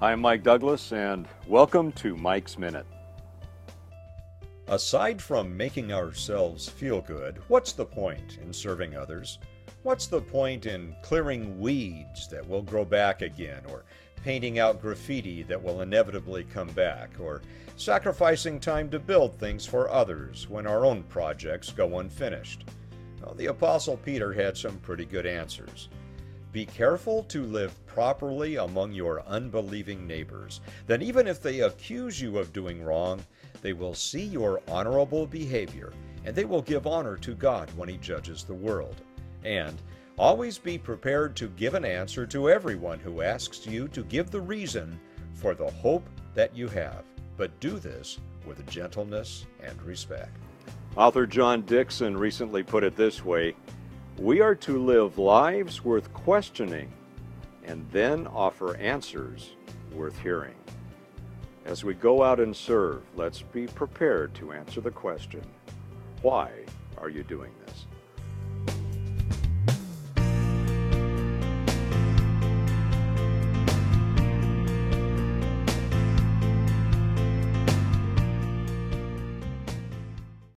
I'm Mike Douglas, and welcome to Mike's Minute. Aside from making ourselves feel good, what's the point in serving others? What's the point in clearing weeds that will grow back again, or painting out graffiti that will inevitably come back, or sacrificing time to build things for others when our own projects go unfinished? Well, the Apostle Peter had some pretty good answers. Be careful to live properly among your unbelieving neighbors. Then, even if they accuse you of doing wrong, they will see your honorable behavior and they will give honor to God when He judges the world. And always be prepared to give an answer to everyone who asks you to give the reason for the hope that you have. But do this with gentleness and respect. Author John Dixon recently put it this way We are to live lives worth questioning and then offer answers worth hearing. As we go out and serve, let's be prepared to answer the question Why are you doing this?